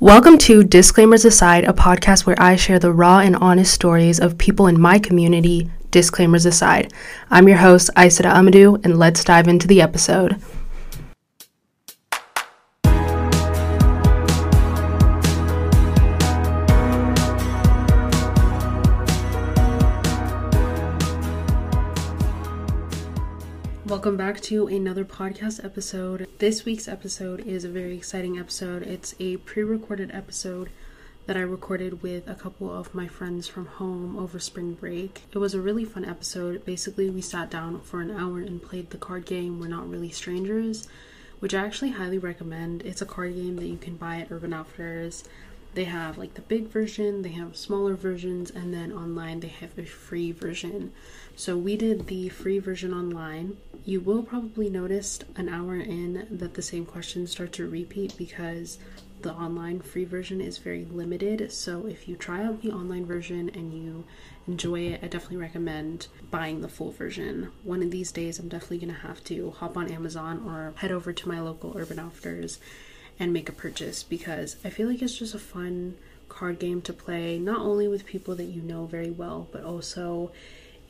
Welcome to Disclaimers Aside, a podcast where I share the raw and honest stories of people in my community, disclaimers aside. I'm your host, Aissata Amadou, and let's dive into the episode. Welcome back to another podcast episode. This week's episode is a very exciting episode. It's a pre recorded episode that I recorded with a couple of my friends from home over spring break. It was a really fun episode. Basically, we sat down for an hour and played the card game We're Not Really Strangers, which I actually highly recommend. It's a card game that you can buy at Urban Outfitters. They have like the big version, they have smaller versions, and then online they have a free version. So we did the free version online. You will probably notice an hour in that the same questions start to repeat because the online free version is very limited. So if you try out the online version and you enjoy it, I definitely recommend buying the full version. One of these days, I'm definitely gonna have to hop on Amazon or head over to my local Urban Outfitters and make a purchase because I feel like it's just a fun card game to play, not only with people that you know very well, but also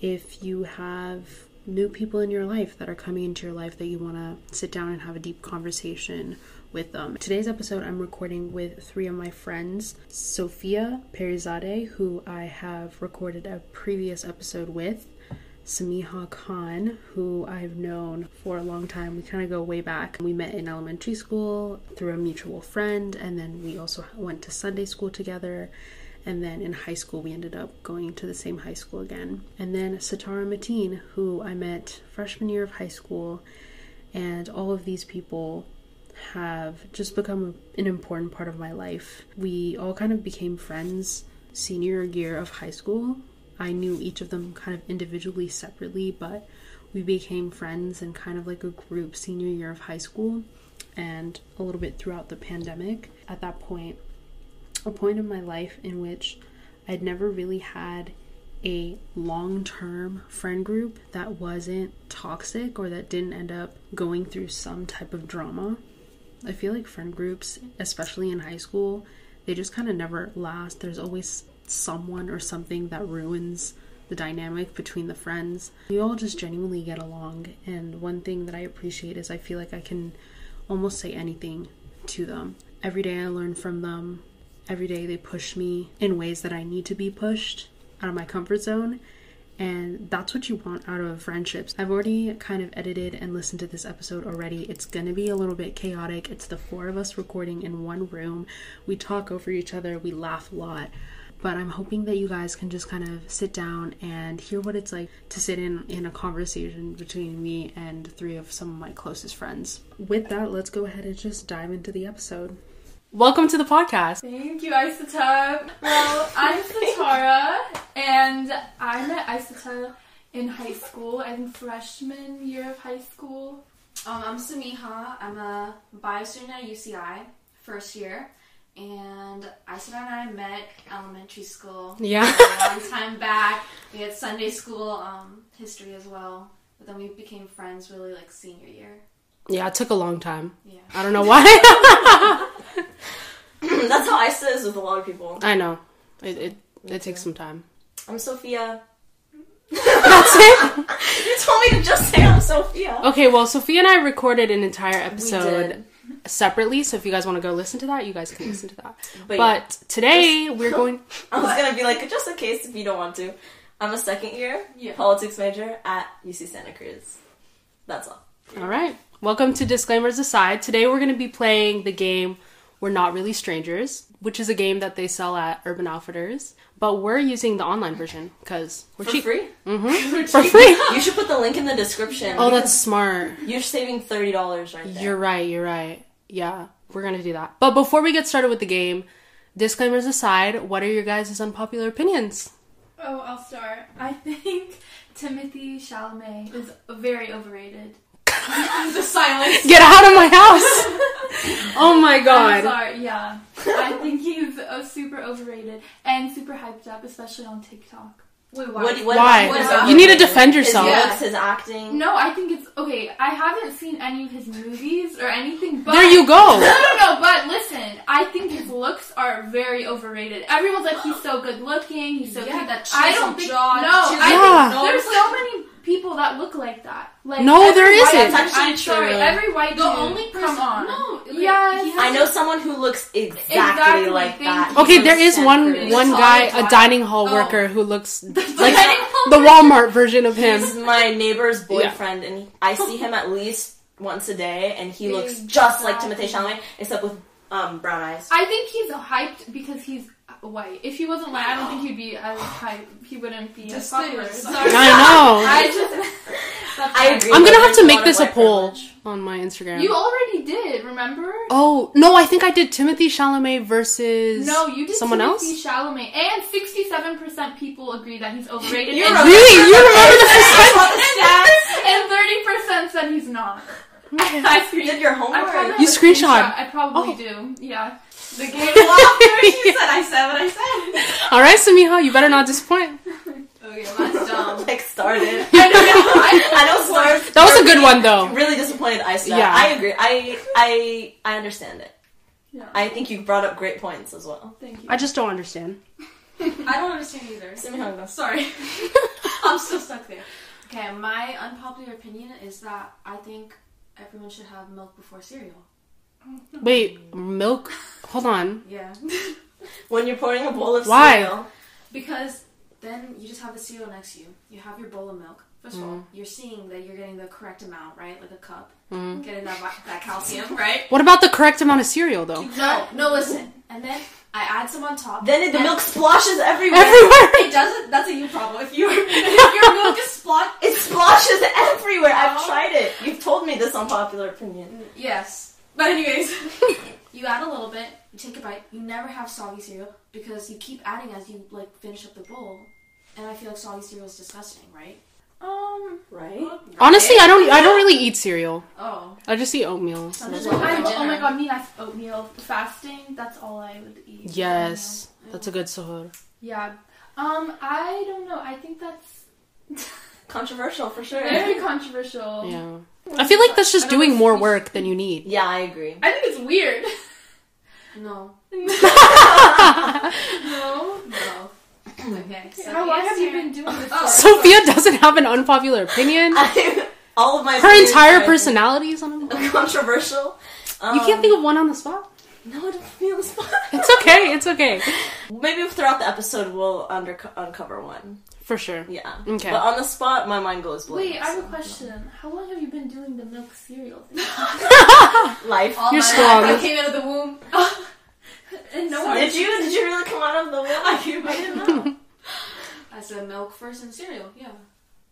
if you have new people in your life that are coming into your life that you want to sit down and have a deep conversation with them. Today's episode, I'm recording with three of my friends Sophia Perizade, who I have recorded a previous episode with, Sameeha Khan, who I've known for a long time. We kind of go way back. We met in elementary school through a mutual friend, and then we also went to Sunday school together. And then in high school, we ended up going to the same high school again. And then Setarra Mateen, who I met freshman year of high school. And all of these people have just become an important part of my life. We all kind of became friends senior year of high school. I knew each of them kind of individually separately, but we became friends and kind of like a group senior year of high school and a little bit throughout the pandemic. At that point, a point in my life in which I'd never really had a long term friend group that wasn't toxic or that didn't end up going through some type of drama. I feel like friend groups, especially in high school, they just kind of never last. There's always someone or something that ruins the dynamic between the friends. We all just genuinely get along, and one thing that I appreciate is I feel like I can almost say anything to them. Every day I learn from them. Every day they push me in ways that I need to be pushed out of my comfort zone. And that's what you want out of friendships. I've already kind of edited and listened to this episode already. It's gonna be a little bit chaotic. It's the four of us recording in one room. We talk over each other, we laugh a lot but I'm hoping that you guys can just kind of sit down and hear what it's like to sit in in a conversation between me and three of some of my closest friends. With that, let's go ahead and just dive into the episode. Welcome to the podcast. Thank you, Isata. Well, I'm Setarra, and I met Isata in high school. I'm freshman year of high school. Um, I'm Sameeha. I'm a bio student at UCI, first year and Isa and I met elementary school. Yeah. a long time back. We had Sunday school um, history as well, but then we became friends really like senior year. Yeah, it took a long time. Yeah. I don't know why. That's how Isa is with a lot of people. I know. It it, it takes some time. I'm Sophia. That's it. You told me to just say I'm Sophia. Okay, well, Sophia and I recorded an entire episode separately, so if you guys want to go listen to that, you guys can listen to that. But, But yeah, today we're going. I was gonna be like, just in case if you don't want to, I'm a second year Yeah. politics major at UC Santa Cruz. That's all. All right. Welcome to Disclaimers Aside. Today we're going to be playing the game We're Not Really Strangers, which is a game that they sell at Urban Outfitters. But we're using the online version because we're For cheap. free? Mm-hmm. For free. You should put the link in the description. Oh, that's smart. You're saving thirty dollars right there. You're right. You're right. Yeah, we're going to do that. But before we get started with the game, disclaimers aside, what are your guys' unpopular opinions? Oh, I'll start. I think Timothée Chalamet is very overrated. the silence. Get out of my house! oh my I'm god. sorry. Yeah, I think he's uh, super overrated and super hyped up, especially on TikTok. Wait, why? What, what Why? What, You need to his defend His yourself. looks, his acting. No, I think it's okay. I haven't seen any of his movies or anything, but There you go. no, no, no. but listen, I think his looks are very overrated. Everyone's like, he's so good looking, he's so Yeah, cute. that I don't think, jaw, no, chisel I Yeah. think there's so many people that look like that. Like, No, every there white- isn't. That's actually I'm sorry, true. every white The dude, only person. come on. No. Yes. he has I know someone who looks exactly, Exactly, like that. Okay, He's there from is one Stanford. one guy, a dining hall Oh. worker who looks like the Walmart version of him. He's my neighbor's boyfriend, and I see him at least once a day, and he looks just like Timothée Chalamet, except with um, brown eyes. I think he's hyped because he's white. If he wasn't white, I don't think he'd be as hyped. He wouldn't be as popular. say it. Sorry. I know. I just. I agree. I'm gonna have to make this a poll privilege. on my Instagram. You already did, remember? oh no, I think I did Timothée Chalamet versus No, you did someone Timothée else. Chalamet, and sixty-seven percent people agree that he's overrated. You're and right. Really, you remember the percent? and thirty percent said he's not. I You did your homework. I probably You a screenshot. I probably Oh. do. Yeah. The game lost. she said, "I said what I said." All right, Sameeha, you better not disappoint. Okay, that's um, dumb. like started. I know. I, I know stars. That was a good one though. Really disappointed I said. Yeah. I agree. I I I understand it. Yeah. I think you brought up great points as well. Thank you. I just don't understand. I don't understand either. Similar. Sorry. I'm still stuck there. Okay, my unpopular opinion is that I think everyone should have milk before cereal. Wait, milk? Hold on. Yeah. When you're pouring a bowl of Why? cereal, Because then you just have the cereal next to you. You have your bowl of milk. First of all, you're seeing that you're getting the correct amount, right? Like a cup. Mm. Getting that vi- that calcium, right? What about the correct amount of cereal though? No, no, listen. And then I add some on top. then it, the and milk splashes everywhere. Everywhere. It doesn't. That's a you problem. If you if your milk is splot. It splashes everywhere. I've Oh. tried it. You've told me this unpopular opinion. Yes. But anyways, you add a little bit. You take a bite. You never have soggy cereal because you keep adding as you like finish up the bowl. And I feel like soggy cereal is disgusting, right? um. Right? Honestly, I don't. I don't really eat cereal. Oh. I just eat oatmeal. I'm just I- waiting I, for oh my god, me that's oatmeal fasting. That's all I would eat. Yes, that's a good suhoor. Yeah. Um. I don't know. I think that's Controversial for sure. very controversial. Yeah, I feel like that's just doing more work than you need. Yeah, I agree. I think it's weird. No. no. No. Okay. So How long have you been doing this? Oh. Sophia doesn't have an unpopular opinion. I, all of my Her entire personality is on. controversial. Um, You can't think of one on the spot. No, I don't feel the spot. It's okay. It's okay. Maybe throughout the episode we'll under- uncover one. For sure. Yeah. Okay. But on the spot, my mind goes blank. Wait, I have a so- question. How long have you been doing the milk cereal thing? Life. All You're my strong. life I came out of the womb. and no Sorry. one. Did you? Did you really come out of the womb? I didn't know. I said milk first and cereal. Yeah.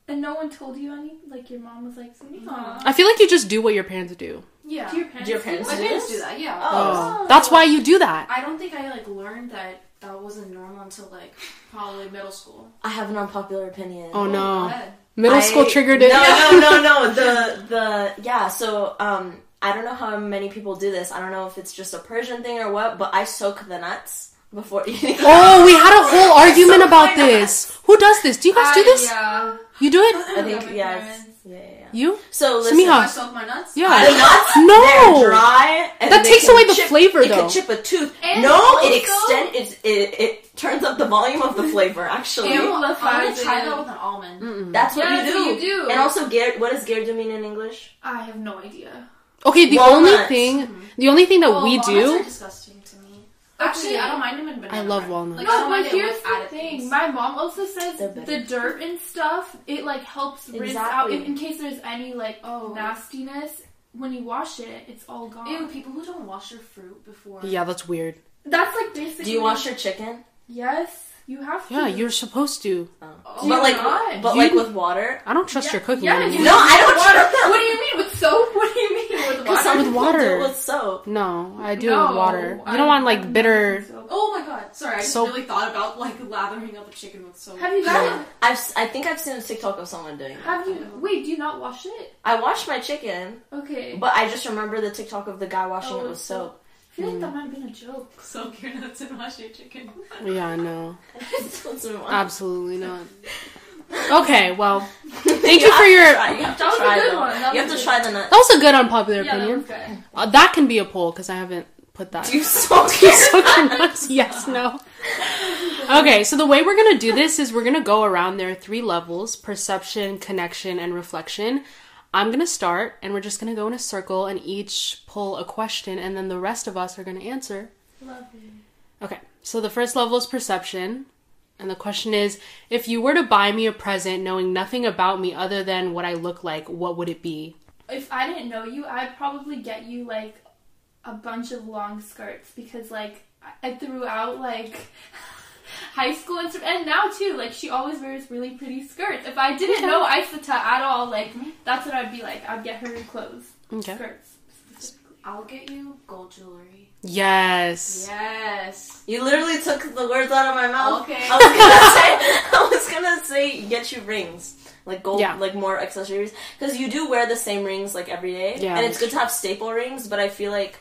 And no one told you any? Like your mom was like, Aw. I feel like you just do what your parents do. Yeah. Do your parents? Do your parents My that? do parents do that. Yeah. Oh. oh, that's why you do that. I don't think I like learned that that wasn't normal until like probably middle school. I have an unpopular opinion. Oh Go no, ahead. middle school I- triggered it. No, no, no, no. The the yeah. So um, I don't know how many people do this. I don't know if it's just a Persian thing or what. But I soak the nuts before eating. Oh, we had a whole argument about why not? this. Who does this? Do you guys do I- this? Yeah. You do it? I think my You? So listen, Sameeha. I soak my nuts. the Yeah. nuts No. they're dry. And That takes can away the chip- flavor, It though. can chip a tooth. And no, also- it extend it, it it turns up the volume of the flavor. Actually, Ew, I'm Amplifies gonna try that with an almond. Mm-mm. that's what Yeah, you do. what you do. And also, ger- what does gerdu mean in English? I have no idea. Okay, the Walnuts. only thing, the only thing that Oh, we walnuts do. Are disgusting to me. Actually, I don't mind them in banana. I love bread. walnuts. Like, I No, don't but here's the thing. things. My mom also says the dirt and stuff, it like helps rinse out in, in case there's any like Oh. nastiness. When you wash it, it's all gone. Ew, people who don't wash their fruit before. Yeah, that's weird. That's like basically. Do you wash your chicken? Yes, you have to. Yeah, you're supposed to. Oh. Do but you like, not? but You- like with water. I don't trust Yeah, your cooking yeah, anymore. you No, I don't water. trust them. What do you mean with soap? What do you mean with water? With water. do it with soap. No, I do No, with water. I- You don't want like I'm bitter. soap. Oh my god, sorry, I just Soap. really thought about like lathering up a chicken with soap. Have you guys? I've s- I think I've seen a TikTok of someone doing. That. Have you? Wait, do you not wash it? I washed my chicken, Okay. but I just remember the TikTok of the guy washing Oh, it with with soap. feel like mm. that might have been a joke. Soak your nuts and wash your chicken. Yeah, no. Let's move on. Absolutely not. Okay, well, thank you for your. Try- You have to That was a try good though. one. That You was have to a- try the nut. That was a good unpopular Yeah, opinion. was good. Uh, that can be a poll because I haven't put that. Do you soak Do you your soak your nuts? Yes, no. Okay, so the way we're gonna do this is we're gonna go around. There are three levels: perception, connection, and reflection. I'm gonna start, and we're just gonna go in a circle and each pull a question, and then the rest of us are gonna answer. Lovely. Okay, so the first level is perception. And the question is if you were to buy me a present knowing nothing about me other than what I look like, what would it be? If I didn't know you, I'd probably get you like a bunch of long skirts because like I I threw out like high school and and now too. Like she always wears really pretty skirts. If I didn't know Isata at all, like that's what I'd be like. I'd get her clothes, Okay. skirts. I'll get you gold jewelry. Yes. Yes. You literally took the words out of my mouth. Okay. I was gonna say, I was gonna say, get you rings, like gold, Yeah. like more accessories, because you do wear the same rings like every day, Yeah. and it's good to have staple rings. But I feel like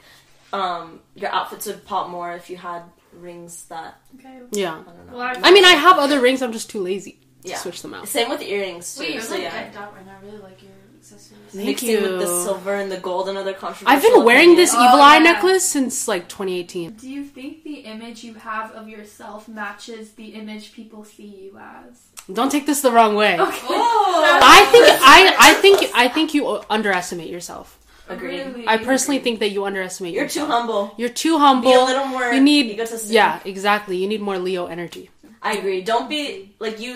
um, your outfits would pop more if you had rings that Okay. Yeah. I don't know. Well, I- I mean, I have other rings, I'm just too lazy to switch them out. Same with earrings. Too, Wait, you're so like yeah. out right now. I really like your accessories. Thank Mixing you. with the silver and the gold, another controversial. I've been wearing opinion. this Oh, evil eye yeah. necklace since like 2018. Do you think the image you have of yourself matches the image people see you as? Don't take this the wrong way. Oh. I think I I think I think you underestimate yourself. Agreed. Really? I personally think that you underestimate You're too humble. You're too humble. Be a little more. you need egotistic. yeah, exactly. You need more Leo energy. I agree. Don't be like you.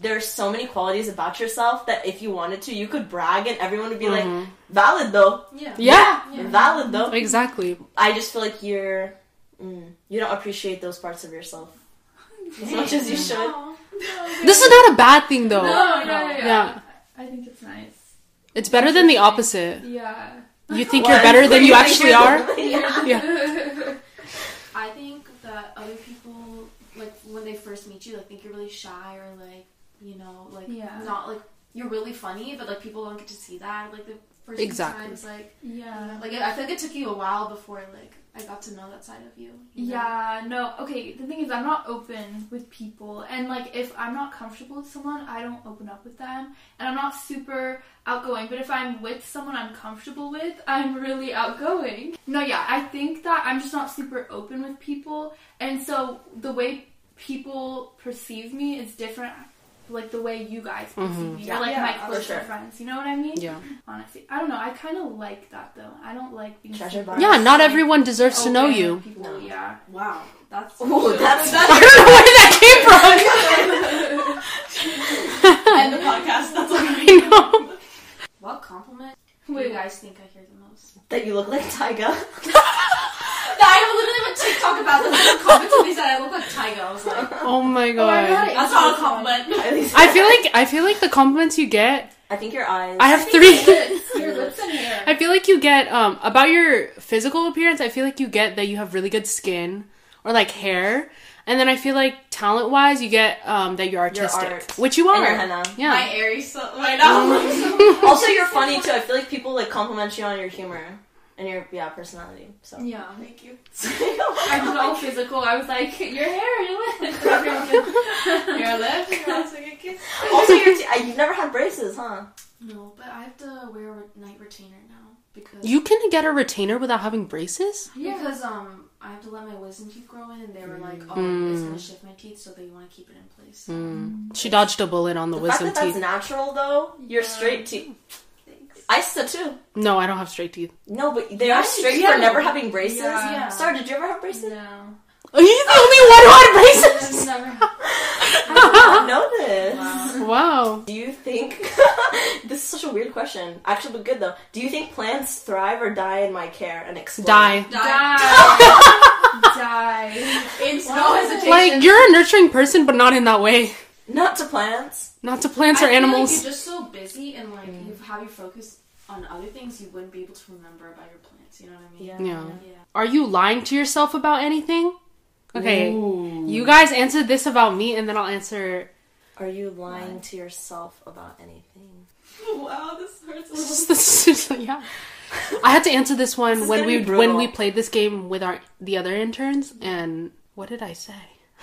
There's so many qualities about yourself that if you wanted to, you could brag and everyone would be like, valid though. Yeah. Yeah, Valid though. exactly. I just feel like you're. Mm, you don't appreciate those parts of yourself as much as you should. This is not a bad thing though. No, no, yeah. Yeah. I think it's nice. It's better than the opposite. Yeah. You think What? you're better than you think actually you're yeah. Yeah. I think that other people, like when they first meet you, like think you're really shy or like, you know, like Yeah. not like you're really funny, but like people don't get to see that. Like the first Exactly. times, like Yeah. like I feel like it took you a while before like I got to know that side of you. you know? Yeah, no, okay, the thing is, I'm not open with people, and like, if I'm not comfortable with someone, I don't open up with them, and I'm not super outgoing, but if I'm with someone I'm comfortable with, I'm really outgoing. No, yeah, I think that I'm just not super open with people, and so the way people perceive me is different. Like the way you guys perceive mm-hmm. me, Yeah. or like Yeah, my for closer sure. friends. You know what I mean? Yeah. Honestly, I don't know. I kind of like that though. I don't like being Treasure super, box. Yeah, not like, everyone deserves to know you. with People, No. Yeah. Wow, that's Ooh, that's I don't know where that came from. end the podcast. That's all. I know. What compliment do you guys think I hear the most? that you look like Tyga. I literally have a TikTok about this. Someone commented me said I look like Tyga. I was like, Oh my Oh my god, god. that's not a compliment. I feel like I feel like the compliments you get. I think your eyes. I have three. your lips and hair. I feel like you get um about your physical appearance. I feel like you get that you have really good skin or like hair, and then I feel like talent wise, you get um that you're artistic, art. which you and are. henna. Yeah. My Aries so- right now. Also, you're funny too. I feel like people like compliment you on your humor and your yeah personality. So yeah. Thank you. I was all physical. I was like, your hair, your lips. Everyone was- Your lips. Your lips are good kiss. also, your t- uh, you've never had braces, huh? No, but I have to wear a night retainer now because You can get a retainer without having braces. Yeah. because um I have to let my wisdom teeth grow in, and they were like, oh, Mm. it's gonna shift my teeth, so they want to keep it in place. Mm. She dodged a bullet on the, The fact wisdom that that's natural though, you're Yeah. straight teeth. Thanks. I still too. No, I don't have straight teeth. No, but they are straight Yeah. for never having braces. Yeah. Yeah. Star, did you ever have braces? No. Are you the only one who had braces? Never. I did not know this. Wow. Wow. Do you think this is such a weird question? Actually, but good though. Do you think plants thrive or die in my care and explode? Die. Die. Die. It's no hesitation. Like you're a nurturing person, but not in that way. Not to plants. Not to plants I or feel animals. Like you're just so busy and like mm. you have your focus on other things, you wouldn't be able to remember about your plants. You know what I mean? Yeah. Yeah. Are you lying to yourself about anything? Okay. Ooh. You guys answered this about me, and then I'll answer. Are you lying to yourself about anything? Wow, this hurts a This is- this is- yeah. I had to answer this one This when we when we played this game with our the other interns, and what did I say?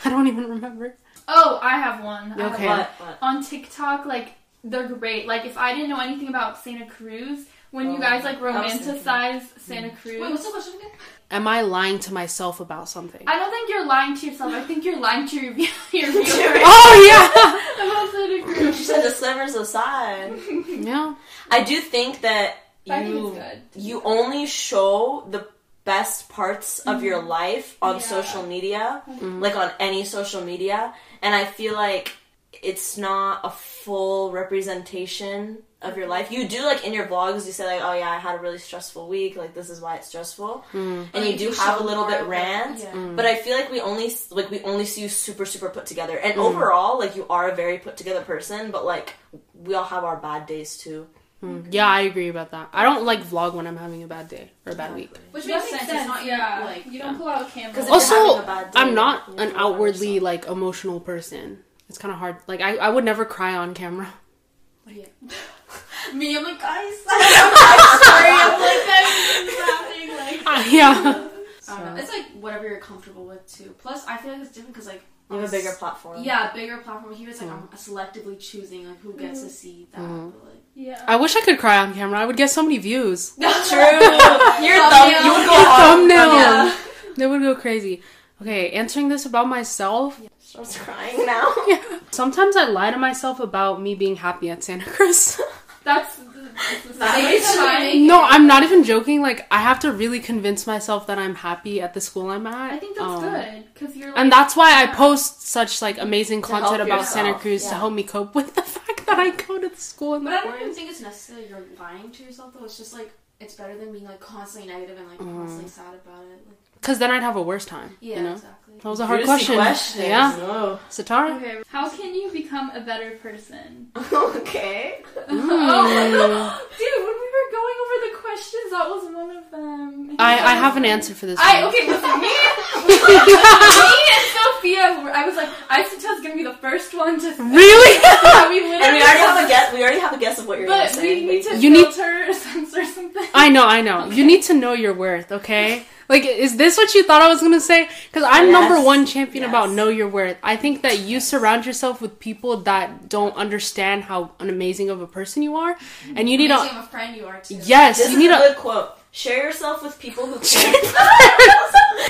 I don't even remember. Oh, I have one. I have Okay. one. What? What? On TikTok, like they're great. Like if I didn't know anything about Santa Cruz, when you Oh, guys like I was thinking. romanticize Santa Cruz, Wait, what's the question again? Am I lying to myself about something? I don't think you're lying to yourself. I think you're lying to your, view- your viewers oh yeah, about Santa Cruz. She said disclaimers aside. yeah, yeah. I do think that I think you it's good. you only show the best parts of your life on Yeah. social media, Mm-hmm. like on any social media, and I feel like it's not a full representation of your life. You do like in your vlogs, you say like, "Oh yeah, I had a really stressful week. Like this is why it's stressful," Mm. and you do You have a little bit rant. yeah. Mm. But I feel like we only like we only see you super super put together, and Mm. overall, like you are a very put together person. But like we all have our bad days too. Mm, yeah, I agree about that. I don't like vlog when I'm having a bad day or a bad week. Which makes sense. It's not yeah. like you don't pull out a camera. 'Cause if Also, a bad day, I'm not an outwardly like emotional person. It's kind of hard. Like I, I would never cry on camera. Yeah. Me, I'm like, guys, I'm sorry. I'm like, I'm laughing. Like, Ah, yeah. I don't know. It's like whatever you're comfortable with too. Plus, I feel like it's different because like You have a bigger platform. Yeah, bigger platform. Here it's like I'm selectively choosing like who gets to see that. Mhm. But, like, yeah. I wish I could cry on camera. I would get so many views. That's True. Your thumb, Thumbnail. you would go Your thumbnail. Yeah. They would go crazy. Okay, answering this about myself. Starts crying now. yeah. Sometimes I lie to myself about me being happy at Santa Cruz. That's, that's That same makes time. no, I'm not even joking. Like I have to really convince myself that I'm happy at the school I'm at. I think that's Um, good because you're. Like, And that's why I post such like amazing content about Santa yourself, Cruz to help me cope with the fact that I go to the school in the But I don't even think it's necessarily you're lying to yourself though. It's just like it's better than being like constantly negative and like Mm. constantly sad about it. Like, Because then I'd have a worse time. yeah, you know, exactly. That was a hard Juicy question. Yeah, Oh. Setarra. Okay, how can you become a better person? okay. Mm. Oh, dude, when we were going over the questions, that was one of them. I I have an answer for this. I one. okay, listen, me, me and Sophia, I was like, Isata's gonna be the first one to. Really? Yeah, we literally. And we already have a guess. We already have a guess of what you're But gonna we say. need to You need- filter censor something. I know, I know. You need to know your worth, okay? Like, is this what you thought I was gonna say? Because I'm Yes. Number one champion Yes. about know your worth. I think that you surround yourself with people that don't understand how an amazing of a person you are, and you need Amazing to. of a friend you are too. Yes, This you is need a to. good quote. Share yourself with people who care.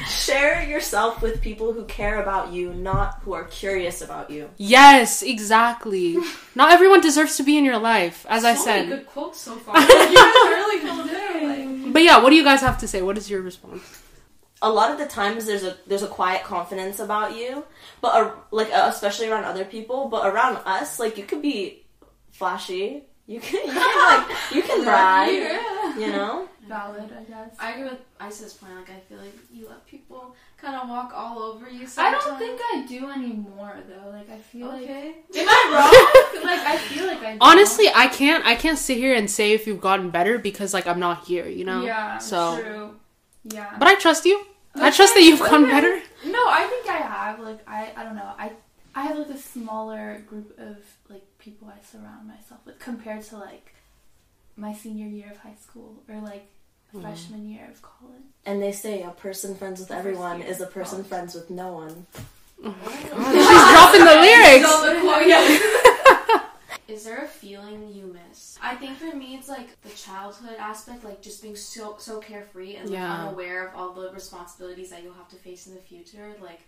Share yourself with people who care about you, not who are curious about you. Yes, exactly. Not everyone deserves to be in your life, as I so many said. good quotes so far. you guys really going there. But yeah, what do you guys have to say? What is your response? A lot of the times there's a there's a quiet confidence about you, but uh, like uh, especially around other people, but around us, like you could be flashy. You can you can like you can brag. yeah. You know. Valid, I guess. I agree with Isa's point. Like, I feel like you let people kind of walk all over you. I don't think I do anymore though. Like I feel like. Am I wrong? like I feel like I. Do. Honestly, I can't. I can't sit here and say if you've gotten better because like I'm not here. You know. Yeah. So. True. Yeah. But I trust you. I trust that you've gotten better. No, I think I have. Like I, I don't know. I, I have like a smaller group of like people I surround myself with compared to like my senior year of high school or like mm-hmm. freshman year of college. And they say a person friends with everyone is a person college. friends with no one. She's dropping the lyrics. So the quote, yeah. Is there a feeling you miss? I think for me, it's like the childhood aspect, like just being so so carefree and like, Yeah. unaware of all the responsibilities that you'll have to face in the future. Like,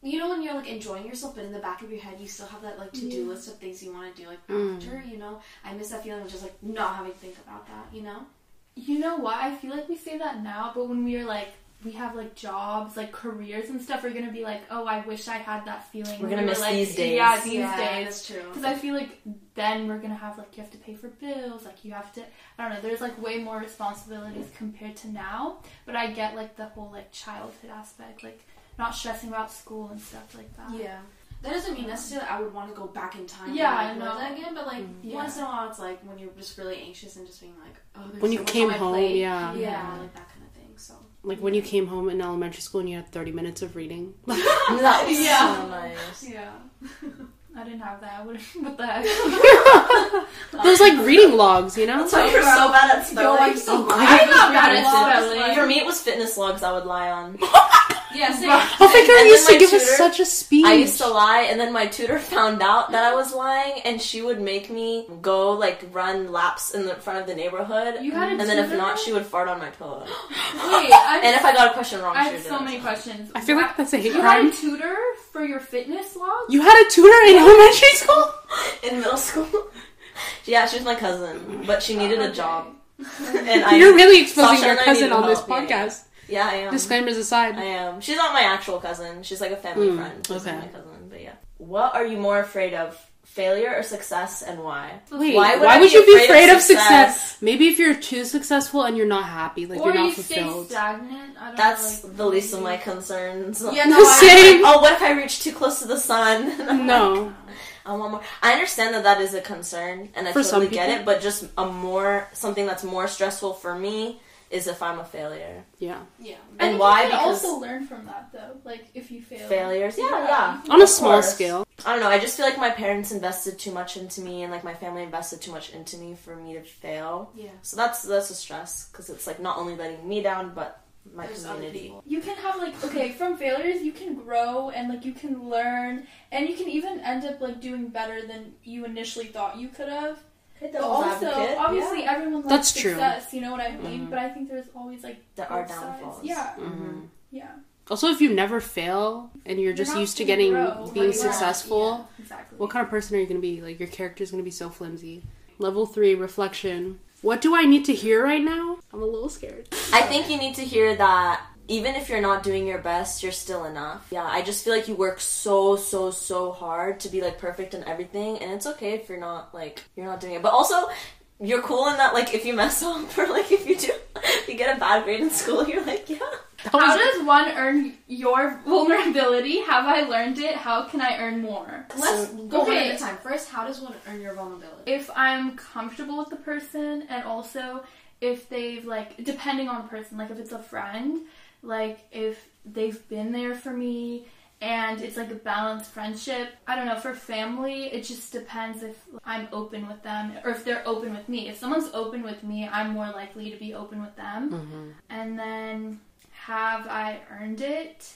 you know, when you're like enjoying yourself, but in the back of your head, you still have that like to do list of things you want to do. Like Mm. after, you know, I miss that feeling of just like not having to think about that. You know? You know what? I feel like we say that now, but when we are like we have like jobs, like careers and stuff, we're gonna be like, oh, I wish I had that feeling. We're gonna we were, miss like, these days. Yeah, these yeah, days. that's true. Because I feel like then we're gonna have like you have to pay for bills, like you have to I don't know, there's like way more responsibilities compared to now. But I get like the whole like childhood aspect, like not stressing about school and stuff like that. Yeah. That doesn't mean necessarily I would want to go back in time Yeah, and like, I know. that again, but like Yeah. once in a while, it's like when you're just really anxious and just being like, oh, there's When so you much came on my home, plate. yeah. yeah, like that kind of thing. So Like when you came home in elementary school and you had 30 minutes of reading. That was Yeah. so nice. Yeah. I didn't have that. What, what the heck? Those like reading logs, you know? So you're so bad at spelling. I'm so I'm not bad at Logs, spelling. like- For me, it was fitness logs I would lie on. Yeah, same. Oh my god, you used to my give us such a speech. I used to lie, and then my tutor found out that I was lying, and she would make me go like run laps in the front of the neighborhood. You had a and then if not, she would fart on my pillow. Wait, I And if I got a question wrong, I she have so many it. questions. I feel like that's a hate you had a tutor for your fitness log. You had a tutor in elementary school? in middle school. yeah, she was my cousin, but she needed a Okay. job, and I. You're really exposing Sasha your cousin on this help, yeah, podcast. Yeah, I am. Disclaimers aside. I am. She's not my actual cousin. She's like a family Mm, friend. She's okay. my cousin, but yeah. What are you more afraid of? Failure or success, and why? Wait, Why why would would, be you be afraid afraid of of success? success? Maybe if you're too successful and you're not happy, like or you're not you stay fulfilled. stagnant. I don't That's know, like, the least of my concerns. Yeah, no, I- Same. Oh, what if I reach too close to the sun? No. I want more. I understand that that is a concern, and I For totally get it. But just a more something that's more stressful for me is if I'm a failure. Yeah. Yeah. I And think why? You can Because also learn from that though. Like if you fail. failures, yeah, yeah. On a small course. scale. I don't know. I just feel like my parents invested too much into me, and like my family invested too much into me for me to fail. Yeah. So that's that's a stress because it's like not only letting me down, but my There's community. people. You can have like okay from failures you can grow and like you can learn and you can even end up like doing better than you initially thought you could have. But also, obviously, everyone likes That's true. success. You know what I mean? Mhm. But I think there's always like there are both sides. downfalls. Yeah, hmm yeah, Also, if you never fail and you're just not used to getting grow, being like, yeah, successful, exactly. what kind of person are you going to be? Like, your character is going to be so flimsy. Level three, reflection. What do I need to hear right now? I'm a little scared. I think you need to hear that even if you're not doing your best, you're still enough. Yeah, I just feel like you work so, so, so hard to be like perfect in everything, and it's okay if you're not like you're not doing it. But also, you're cool in that like if you mess up or like if you do, if you get a bad grade in school, you're like yeah. That How does one earn your vulnerability? Have I learned it? How can I earn more? Let's go one Okay. at a time. First, how does one earn your vulnerability? If I'm comfortable with the person, and also if they've like, depending on the person, like if it's a friend, like if they've been there for me and it's like a balanced friendship. I don't know, for family, it just depends if I'm open with them or if they're open with me. If someone's open with me, I'm more likely to be open with them. Mm-hmm. And then, have I earned it?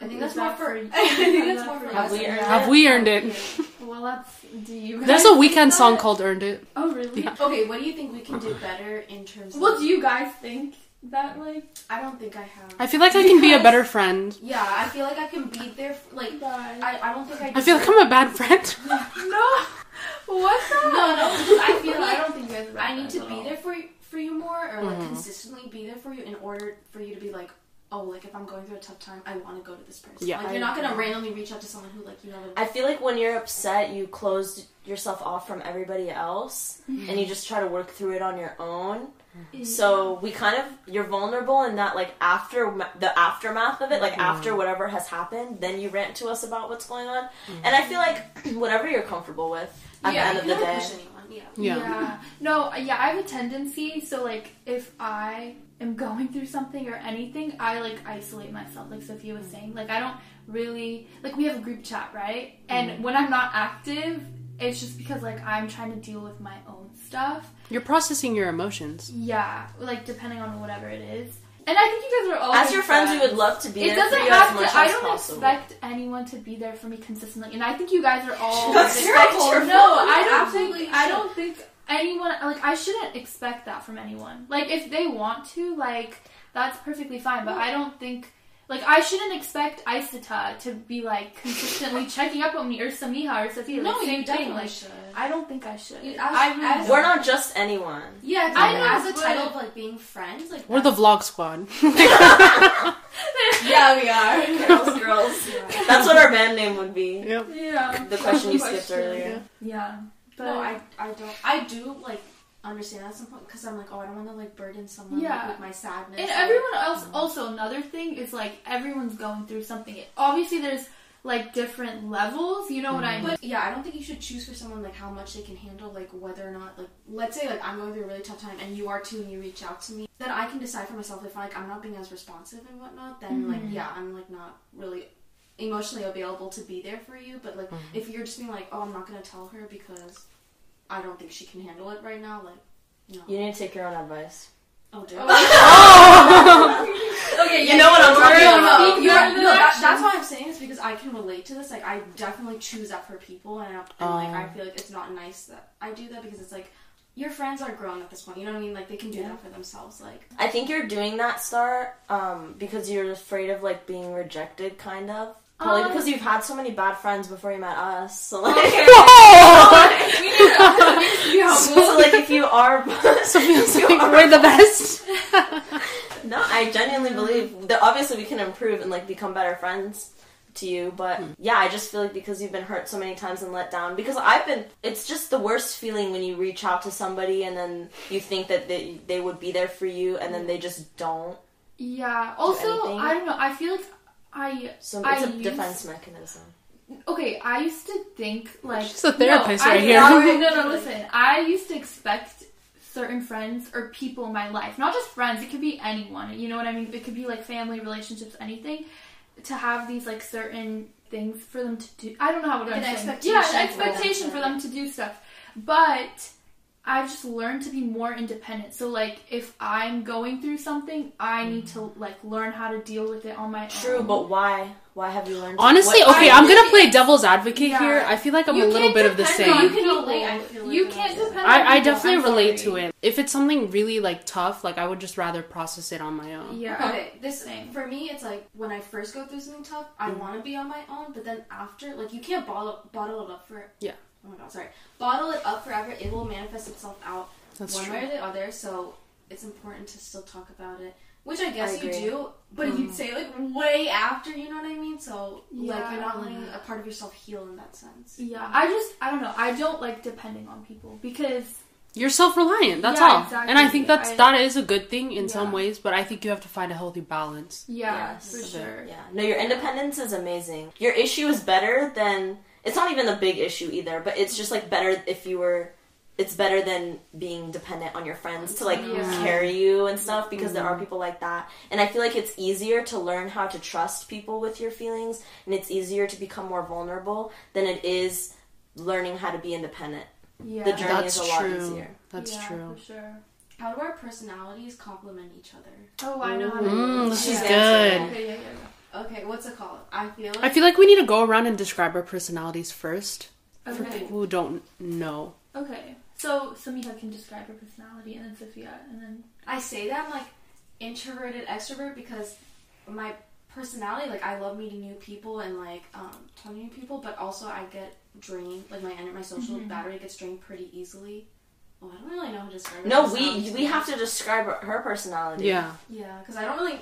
I think Is that's more that for. you? I think Is that's that more for Have we earned Have we earned it? Well, that's. Do you guys There's a Weeknd song called Earned It. Oh, really? Yeah. Okay, what do you think we can do better in terms of? Well, do you guys think that, like, I don't think I have. I feel like I can be a better friend. yeah, I feel like I can be there. For, like, I, I, I don't think I. I feel like I'm a bad friend. no. What's that? No, no, I feel No, I don't think you guys. Are I need to be all. there for you, for you more, or like Mhm. consistently be there for you in order for you to be like, oh, like if I'm going through a tough time, I want to go to this person. Yeah. like you're not gonna randomly reach out to someone who like you know. I feel like when you're upset, you close yourself off from everybody else, and you just try to work through it on your own. Mm-hmm. So we kind of you're vulnerable in that like after the aftermath of it, like mm-hmm. after whatever has happened, then you rant to us about what's going on. Mm-hmm. And I feel like whatever you're comfortable with at yeah, the end of the day. never push anyone. Yeah. Yeah. No, yeah, I have a tendency. So, like, if I am going through something or anything, I like isolate myself. Like Sophia was saying, like I don't really like we have a group chat, right? And when I'm not active, it's just because like I'm trying to deal with my own stuff. You're processing your emotions. Yeah, like depending on whatever it is. And I think you guys are all As your friends, we would love to be It there doesn't for you have as much to. I as don't possible. expect anyone to be there for me consistently, and I think you guys are all. You expect your no. I don't Absolutely think. I don't think anyone like I shouldn't expect that from anyone. Like if they want to, like that's perfectly fine. But I don't think. Like I shouldn't expect Isata to be like consistently checking up on me or Sameeha or Sophia. No, like, same you thing. definitely Like should. I don't think I should. You- as- I really. We're not just anyone. Yeah, I I know, as a title of like being friends, like We're the vlog squad. yeah, we are. Girls, girls. That's what our band name would be. yep. Yeah. The question you skipped Question. earlier. Yeah. But no, I, I don't. I do like understand at some point because I'm like, oh, I don't want to like burden someone like, with my sadness. And or- everyone else, also another thing is like everyone's going through something. Obviously, there's like different levels. You know what I mean? But yeah, I don't think you should choose for someone like how much they can handle, like whether or not, like let's say like I'm going through a really tough time and you are too, and you reach out to me, then I can decide for myself if like I'm not being as responsive and whatnot. Then like Mhm. yeah, I'm like not really emotionally available to be there for you. But like, Mm-hmm. if you're just being like, oh, I'm not gonna tell her because I don't think she can handle it right now, like, no. You need to take your own advice. oh, dude. Okay, You know what I'm talking No, about. no, you your know, no, that, that's why I'm saying this because I can relate to this. Like, I definitely choose that for people, and, I, and like, I Oh. feel like it's not nice that I do that because it's like your friends are grown at this point. You know what I mean? Like, they can do Yeah. that for themselves. Like, I think you're doing that, Star, um, because you're afraid of like being rejected, kind of. Probably Um, because you've had so many bad friends before you met us. So like, so like if you are, Sophia's like, we're the best. no, I genuinely believe that obviously we can improve and like become better friends to you. But yeah, I just feel like because you've been hurt so many times and let down. Because I've been, it's just the worst feeling when you reach out to somebody and then you think that they, they would be there for you and then they just don't. Yeah. Also, anything. I don't know. I feel like I So I it's a used- defense mechanism. okay. I used to think like She's a therapist no, right I, here. No, no, no. Listen, I used to expect certain friends or people in my life, not just friends. It could be anyone. You know what I mean? It could be like family, relationships, anything. To have these like certain things for them to do. I don't know how to Like an explain. expectation Yeah, for them expectation to- for them to do stuff. But I've just learned to be more independent. So like if I'm going through something, I need to like learn how to deal with it on my True, own. True, but why? Why have you learned? Honestly, what- okay, I I'm gonna play devil's advocate Yeah. here. I feel like I'm You a little bit of the depend on same. You can people. relate, I feel like, You on can't depend on I, I definitely I'm relate sorry. to it. If it's something really like tough, like I would just rather process it on my own. Yeah. Okay, this Same. for me, it's like when I first go through something tough, I Mm. want to be on my own, but then after, like, you can't bottle bottle it up for. It. Yeah. Oh my god, sorry. Bottle it up forever. It will manifest itself out That's one true. way or the other. So it's important to still talk about it, which I guess you do, but Mm. you'd say like way after. You know what I mean? So like you're not letting a part of yourself heal in that sense. Yeah, I just I don't know. I don't like depending on people because You're self-reliant. That's Yeah, all. exactly. And I think that's I- that is a good thing in some ways, but I think you have to find a healthy balance. yeah, Yes. for sure. Yeah. No, your independence is amazing. Your issue is better than. It's not even a big issue either, but it's just like better if you were. It's better than being dependent on your friends to like Yeah. carry you and stuff because there are people like that. And I feel like it's easier to learn how to trust people with your feelings and it's easier to become more vulnerable than it is learning how to be independent. Yeah, The journey That's is a lot true. easier. That's yeah, true. for sure. How do our personalities complement each other? Oh, I know how to. Mm, this is Yeah. good. Okay, yeah, yeah. Okay, what's it called? I feel like I feel like we need to go around and describe our personalities first for people who don't know. Okay. So Sameeha can describe her personality, and then Sophia, and then I say that I'm like introverted extrovert because my personality, like I love meeting new people and like um, talking to new people, but also I get drained. Like my my social Mm-hmm. battery gets drained pretty easily. Oh, I don't really know how to describe it. No, we we have to describe her- her personality. Yeah. Yeah, because I don't really.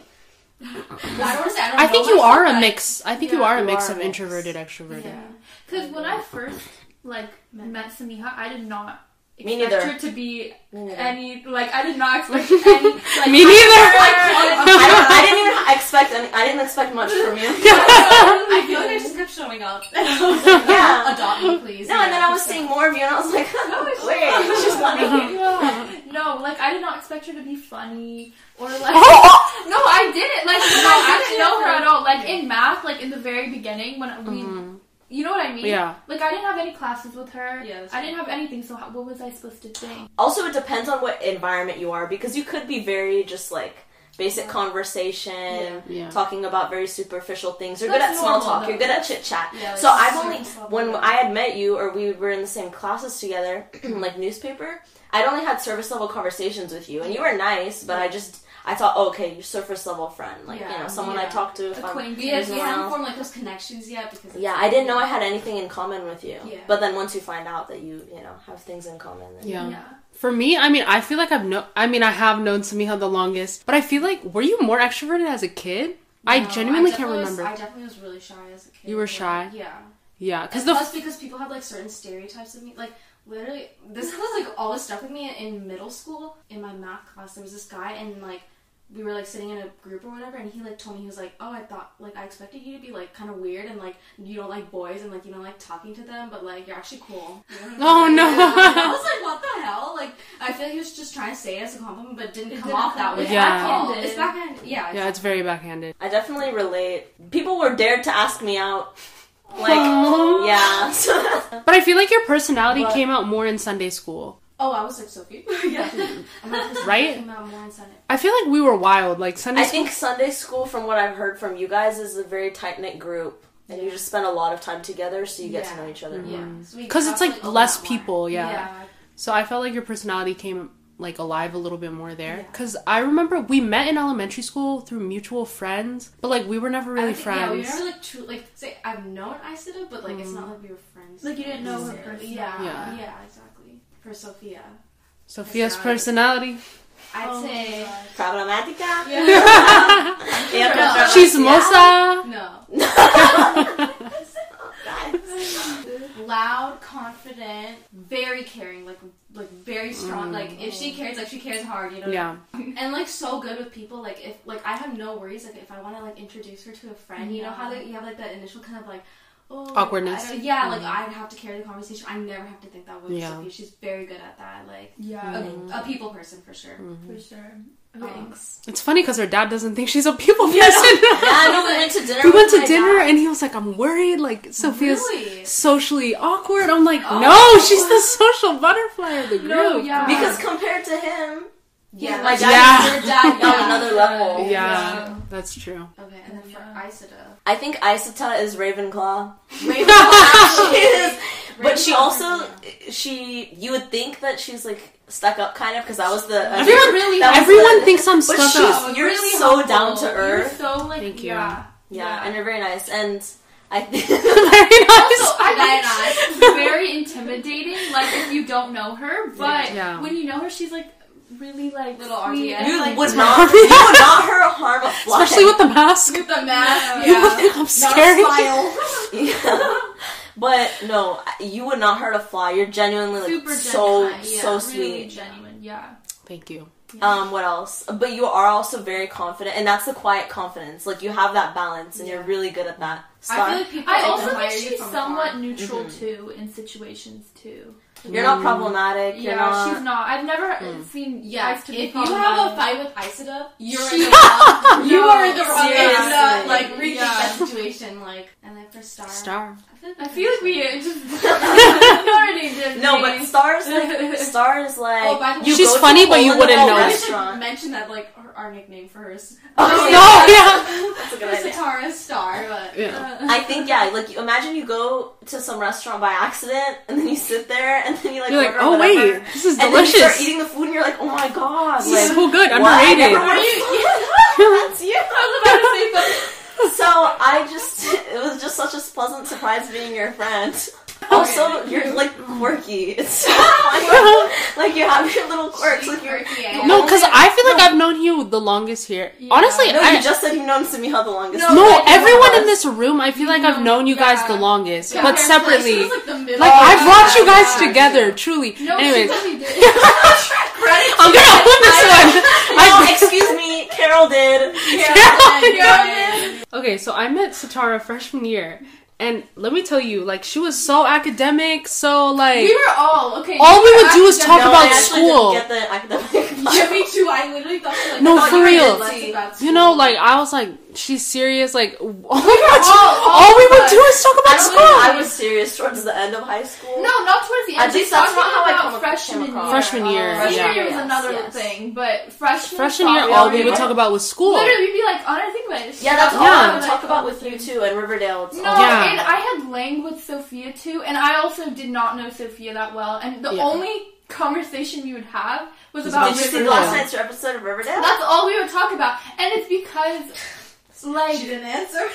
I don't say I don't. I think you myself, are a mix. I think you are a mix are of mix. introverted, extroverted. Yeah. because when I first like met Sameeha, I did not Me expect neither. her to be any like I did not expect any. Like, Me neither. I, don't, I didn't even expect any, I didn't expect much from you. I feel like I just kept showing up. And I was like, Yeah. adopt me, please. No, and then I was seeing more of you, and I was like, wait, she's funny. no, like I did not expect her to be funny or like. Oh, No, I didn't. Like when I didn't know her at all. Like in math, like in the very beginning when we, Mhm. you know what I mean? Yeah. Like I didn't have any classes with her. Yeah, I didn't have anything. So how, what was I supposed to think? Also, it depends on what environment you are because you could be very just like basic conversation, Yeah. talking about very superficial things. You're That's good at small normal, talk. though. You're good at chit chat. Yeah, like so I've only when I had met you or we were in the same classes together, like newspaper. I'd only had surface level conversations with you, and you were nice, but I just I thought, oh, okay, you're surface level friend, like you know, someone I yeah. talked to. If I'm, Acquaintance. We, had, there's we no one hadn't formed like those connections yet because Yeah, I didn't know I had anything in common with you. Yeah. But then once you find out that you, you know, have things in common, then Yeah. Yeah. For me, I mean, I feel like I've no. I mean, I have known Sameeha the longest, but I feel like were you more extroverted as a kid? I No, genuinely can't definitely was- remember. I definitely was really shy as a kid. You were shy? Yeah. yeah, because the plus because people have like certain stereotypes of me. Like literally, this was like always stuck with me in middle school. In my math class, there was this guy, and like we were like sitting in a group or whatever, and he like told me he was like, "Oh, I thought like I expected you to be like kind of weird and like you don't like boys and like you don't like talking to them, but like you're actually cool." You know what I Oh, no. I was like, "What the hell?" Like I feel like he was just trying to say it as a compliment, but didn't come off that way. Yeah. at all. backhanded. It's backhand. Yeah. Yeah, it's very backhanded. I definitely relate. People were dared to ask me out. Like, Aw. yeah. But I feel like your personality But- came out more in Sunday school. Oh, I was like Sophie. yeah. Right? Came out more in Senate. I feel like we were wild. Like Sunday school I school. think Sunday school, from what I've heard from you guys, is a very tight knit group, and you just spend a lot of time together, so you get to know each other. Mm. Yeah. more. So we Because it's like less open up more. people, yeah. So I felt like your personality came like alive a little bit more there. Yeah. Because I remember we met in elementary school through mutual friends, but like we were never I really think- Yeah, we friends. never like true like say I've known Isida, but like it's not mm. like we were friends. Like, you didn't know her necessarily. personally. Yeah, Yeah. yeah, exactly. For Sophia, Sophia's personality. personality. I'd Oh say Problematica. yeah. Yeah. Chismosa. no Guys. Loud, confident, very caring, like like very strong. Mm. Like if she cares, like she cares hard, you know. Yeah. and like so good with people. Like if like I have no worries. Like if I want to like introduce her to a friend, you know how Yeah. like, you have like that initial kind of like. Oh, Awkwardness. I don't- yeah, like Mhm. I'd have to carry the conversation. I never have to think that way. Yeah. Sophie. She's very good at that. Like Yeah, a, a people person for sure. for sure. Thanks. It's funny because her dad doesn't think she's a people person. Yeah, no, we went to dinner. we with went to my dinner dad. and he was like, "I'm worried. Like Sophia's Really? socially awkward." I'm like, Oh. "No, she's the social butterfly of the group." No, yeah. because compared to him, Yeah, my like, dad Yeah. is your dad Yeah. on another level. yeah, Yeah. that's true. Okay, and then for Yeah. Aissata, I think Aissata is Ravenclaw. Ravenclaw. she is, but she also she you would think that she's like stuck up kind of because I was the uh, Everyone- really that Everyone the- thinks I'm But stuck she's- up. You're really so humble. down to earth. You're earth. so like Thank you. yeah. yeah, and you're very nice and I think Very Also, nice. I think she's very intimidating. Like if you don't know her, but Yeah. when you know her, she's like really like Little sweet RTX. and, you like, would not you would not hurt harm a fly. Especially with the mask. With the mask, You would yeah. think I'm Not a scary. smile. Yeah. But no, you would not hurt a fly. You're genuinely like super so genuine. Yeah, so really genuine. Yeah. Thank you. Um, what else? But you are also very confident, and that's the quiet confidence. Like you have that balance, and you're really good at that. I feel like people I also think you she's somewhat afar. neutral Mhm. too in situations too. You're not problematic. You're yeah, not. she's not. I've never Mm. seen Yeah, to if you have a fight with Aissata, you're in the wrong. you No, are in the wrong. Aissata, like rethink Yeah. that situation. Like, and then for Star, Star. I feel like we just already did. no, but stars like stars like. Oh, by the way, you She's go funny, but you hole in the wouldn't wall know. We should mention that like our, our nickname for her is Oh, No, yeah. That's a good idea. Setarra Star, but Yeah. uh, I think yeah, like imagine you go to some restaurant by accident and then you sit there and then you like You're like, oh whatever, wait, this is and then you start delicious. eating the food and you're like, oh my god, This like, is so good, what? I underrated. never would've- Yeah, that's you. I was about to say something. So I just, it was just such a pleasant surprise being your friend. Also, you're like quirky. It's so funny. like you have your little quirks. Like you're. Quirky? No, because I feel like I've known you the longest here. Yeah. Honestly, No, I, you just said you've known Sameeha the longest. No, no, everyone in this room, I feel like I've known you guys Yeah. the longest, Yeah, but her separately. place was, like, the. Like Oh, I've brought you guys yeah. together, truly. No, Anyways, she really did. Credit I'm gonna own this one. No, excuse me, Carol did. Yeah. Okay, so I met Setarra freshman year, and let me tell you, like she was so academic, so like we were all okay. All we would do is talk no, about I school. Didn't get the academic. Yeah, me too. I literally thought like No, I thought for you real. about you know, like I was like, she's serious. Like oh all we would, all- all all we would do is talk about don't school. think I was serious towards the end of high school. No, not towards the end. At least that's talking not how I about come freshman came across. year. Freshman year, Freshman yeah. year was Yes, another yes. thing, but freshman Freshman year, all we would talk about was school. Literally, we'd be like oh, on our English. Yeah, that's all Yeah. I would talk about with you too and Riverdale. It's No, all Yeah. and I had Lang with Sophia too, and I also did not know Sophia that well. And the Yeah. only conversation we would have was Was about about Did you see Riverdale. last night's episode of Riverdale? That's all we would talk about, and it's because like She didn't answer.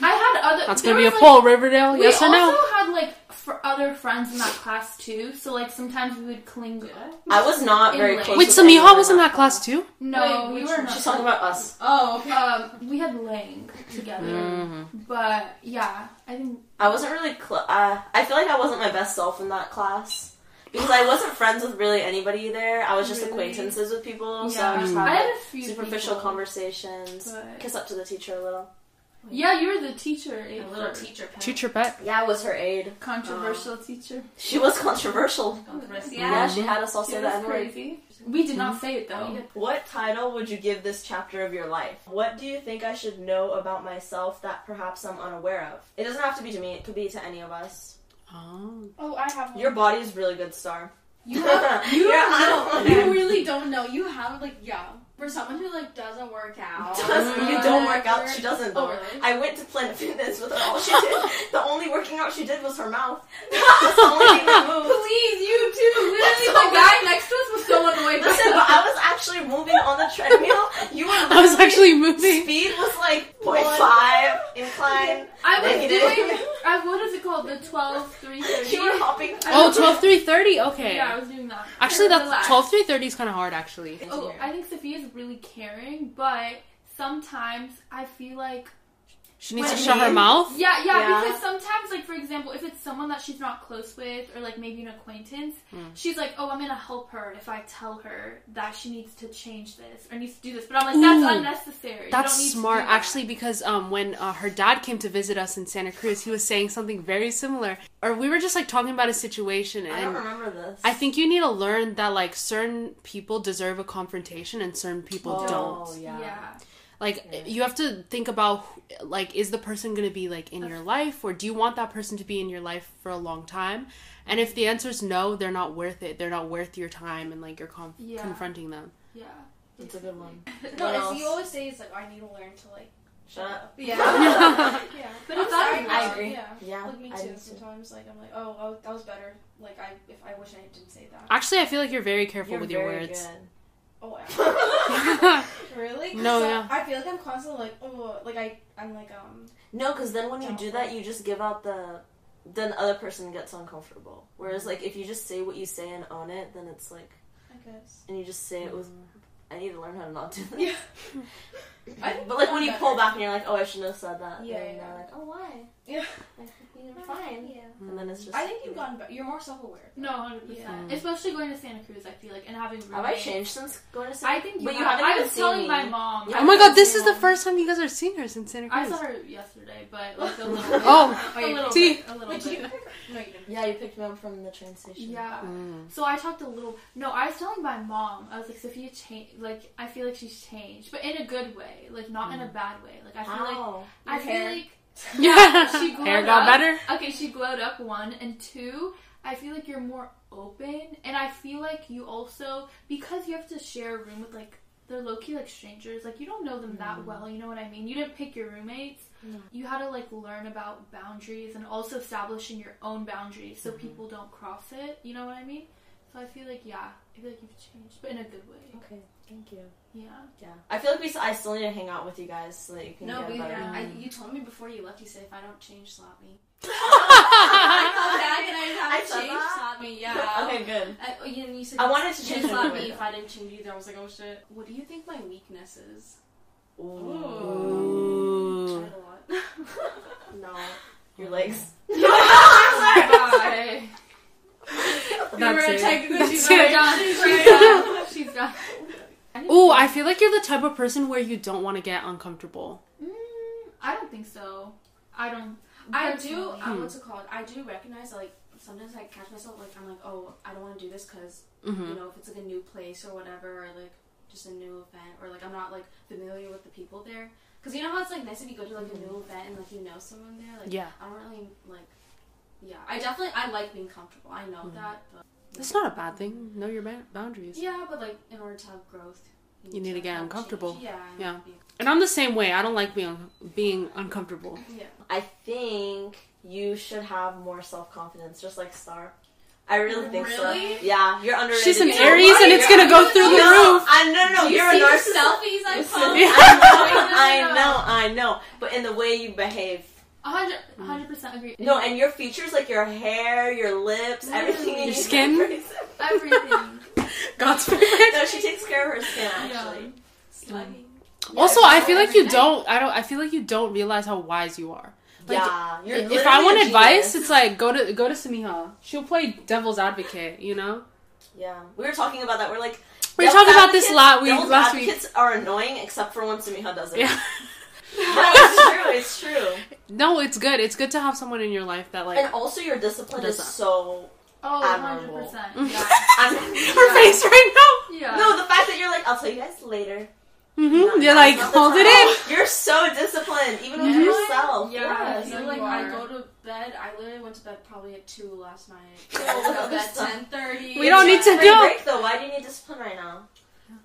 I had other. That's gonna be a was, poll, Riverdale. We Yes or also had like for other friends in that class too, so like sometimes we would cling. I was not very close. Wait, with anyone Sameeha was in that class. class too. No, Wait, we which were not. She's talking about us. Oh, okay. Um, we had Lang together, Mhm. but yeah, I think I wasn't really. Cl- uh, I feel like I wasn't my best self in that class because I wasn't friends with really anybody there. I was just Really? acquaintances with people, so Yeah. I just Mm. I had had a few superficial people, conversations. but- Kiss up to the teacher a little. Yeah, you were the teacher. A April. little teacher pet. Teacher pet. Yeah, I was her aide. Controversial teacher. She was controversial. Controversy. Yeah, Yeah. she had us all She say was the N word. crazy. We did not say it though. What title would you give this chapter of your life? What do you think I should know about myself that perhaps I'm unaware of? It doesn't have to be to me, it could be to any of us. Oh. Oh, I have one. Your body is really good, Star. You have, you no, you really don't know. You have like yeah. For someone who like doesn't work out, Doesn't, mm. you don't work out. She doesn't. Oh, really? I went to Planet Fitness with her. All she did, the only working out she did was her mouth. That's the only thing that moved. Please, you too. Literally, the guy next to us was so annoyed. Listen, but I was actually moving on the treadmill. You were. I was actually moving. Speed was like 0.5 incline. I was Negative. doing. I, uh, what is it called? The 12, 3, 30. You were hopping. Oh, 12 3 30? Okay. Yeah, I was doing that. Actually, that's Relax. 12 3 30 is kind of hard, actually. Oh, I think Sophia's really caring, but sometimes I feel like She needs to shut her mouth. yeah, yeah, Yeah. because sometimes like for example, if it's someone that she's not close with or like maybe an acquaintance, she's like, "Oh, I'm going to help her if I tell her that she needs to change this or needs to do this." But I'm like, "That's Ooh. unnecessary." You That's don't need to smart, do that. actually, because um, when uh, her dad came to visit us in Santa Cruz, he was saying something very similar. Or we were just like talking about a situation, I don't and remember this. I think you need to learn that like certain people deserve a confrontation and certain people oh, don't. Yeah. Yeah. Like Yeah. you have to think about like is the person going to be like in your life or do you want that person to be in your life for a long time? And if the answer is no, they're not worth it. They're not worth your time and like you're conf- Yeah. confronting them. Yeah. That's a good one. No, What it's, else? you always say it's like I need to learn to like. Shut up. Yeah. Yeah. yeah. But I'm sorry, I agree. Yeah. Yeah, Like me I too. do too. Sometimes like I'm like, oh, oh, that was better. Like I, if I wish I didn't say that. Actually, I feel like you're very careful You're with your words. good. Oh, yeah. really? No, So, yeah. I feel like I'm constantly like, oh, like I, I'm like um. No, because then when you do that, you just give out the. Then the other person gets uncomfortable. Whereas, like, if you just say what you say and own it, then it's like, I guess. and you just say it with, I need to learn how to not do that. Yeah. I think But like when you pull back and you're like, oh, I shouldn't have said that. Yeah, then yeah. they're like, oh, why? Yeah. Like, you're fine. Yeah. And then it's just. I think you've gotten better. You're more self-aware. No, 100%. Yeah. Especially going to Santa Cruz, I feel like, and having Have I changed since going to? Santa? Cruz? I think you But you have. haven't I was seen telling me. my mom. You Oh my god, this is the first time you guys are seeing her since Santa Cruz. I saw her yesterday, but like a little bit. Oh, a little see. bit. A little Wait, did you bit. pick her? No, you didn't. Yeah, you picked me up from the train station. Yeah. Mm. So I talked a little. No, I was telling my mom. I was like, Sophia changed. Like, I feel like she's changed, but in a good way. Like, not in a mm. bad way. Like, I feel like How? I Your feel like Yeah. she glowed Hair got up. better? Okay, she glowed up one and two. I feel like you're more open, and I feel like you also because you have to share a room with like they're low key like strangers. Like you don't know them that mm. well. You know what I mean? You didn't pick your roommates. No. You had to like learn about boundaries and also establishing your own boundaries so mm-hmm. people don't cross it. You know what I mean? So I feel like yeah, I feel like you've changed, but in a good way. Okay, thank you. Yeah. Yeah, I feel like we. s- I still need to hang out with you guys so that you can No, get we, better. I, mm-hmm. you told me before you left. You said if I don't change, slap me. I come back and I I have said changed. that? Slap me, yeah. okay, good. I, oh, you, you said I wanted to change slap me if I didn't change either. I was like, oh shit. What do you think my weakness is? Ooh. Tried a lot. No, your mm. legs. Bye. That's it. technically She's it. done. She's done. She's done. Ooh, I feel like you're the type of person where you don't want to get uncomfortable. Mm, I don't think so. I don't. I do. Uh, what's it called? I do recognize like sometimes I catch myself like I'm like, oh, I don't want to do this because Mm-hmm. you know if it's like a new place or whatever, or like just a new event, or like I'm not like familiar with the people there. Because you know how it's like nice if you go to like a new event and like you know someone there. Like Yeah. I don't really like. Yeah, I definitely I like being comfortable. I know Mm-hmm. that, but That's not a bad thing. Know your ba- boundaries. yeah, but like in order to have growth, You need to get uncomfortable. change. Yeah. Yeah. And I'm the same way. I don't like being being uncomfortable. yeah. I think you should have more self confidence, just like Star. I really think Really? so. Yeah, you're underrated. She's an too. Aries and it's gonna go through the No, roof. I no no. Do you You're a see the narcissist. selfies I post? I know, I know, I know. But in the way you behave, A hundred, a hundred percent agree. no, and your features, like your hair, your lips, everything. Your skin? everything. God's favorite. no, she takes care of her skin actually. Slugging. Also, I feel like you every don't. I don't. I feel like you don't realize how wise you are. Like, yeah, you're if I want advice, it's like go to go to Sameeha. She'll play devil's advocate. You know. yeah. We were talking about that. We're like We were talking about this advocates- la- we- devil's last week. advocates are annoying except for when Sameeha does it. Yeah. no, it's true. It's true. No, it's good. It's good to have someone in your life that like. and also, your discipline is so. Oh, Admirable. 100%. Mhm. Yeah. I'm, Her face right yeah. No, the fact that you're like, I'll tell you guys later. now. hmm No, You're like hold it in. You're so disciplined, even with Yeah. yourself. Yeah. Yes. So No, like you I go to bed. I literally went to bed probably at two last night. Oh, I woke up other at ten thirty. We don't need to do- break though. Why do you need discipline right now?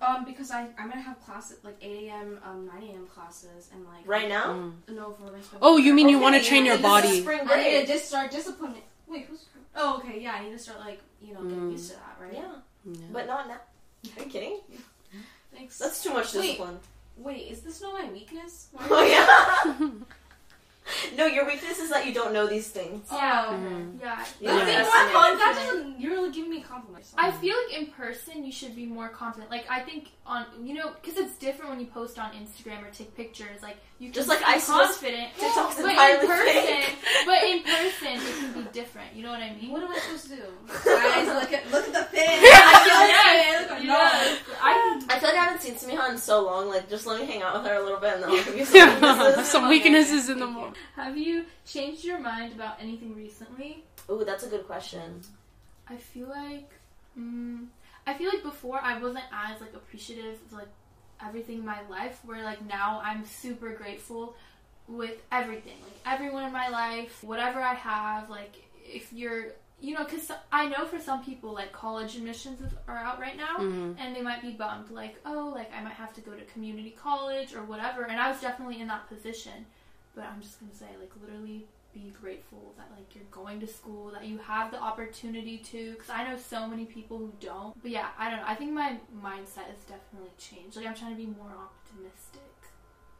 Um, because I I'm gonna have class at like eight a.m. um nine a.m. classes and like Right now? Mm. No, for my spring Oh, you break. mean you Okay, want to yeah, train your this is body? Spring I need to break. just start disciplining. Wait, who's? Oh, okay, yeah. I need to start like you know getting Mm. used to that, right? Yeah, Yeah. but not now. Are you kidding? Thanks. That's too much Wait. discipline. Wait, is this not my weakness? Why- Oh yeah. no, your weakness is that you don't know these things. Yeah. Okay. Mhm. Yeah. Yeah. That's Yeah. more confident. That doesn't. You're really giving me compliments. I feel like in person you should be more confident. Like I think on you know because it's different when you post on Instagram or take pictures. Like you can Just like be I saw- confident, TikTok's but in entirely person, fake. but in person it can be different. You know what I mean? What am I supposed to do? Guys, look at look at the pin. Yes, Look at yes. I I feel like I haven't seen Sameeha in so long. Like, just let me hang out with her a little bit, and then I'll give you some weaknesses. Some weaknesses in the morning. have you changed your mind about anything recently? Ooh, that's a good question. I feel like, mm, I feel like before I wasn't as like appreciative of like everything in my life. Where like now I'm super grateful with everything, like everyone in my life, whatever I have. Like if you're, you know, because I know for some people like college admissions are out right now, Mhm. and they might be bummed, like oh, like I might have to go to community college or whatever. And I was definitely in that position, but I'm just gonna say like literally be grateful that like you're going to school that you have the opportunity to because i know so many people who don't but yeah i don't know i think my mindset has definitely changed like i'm trying to be more optimistic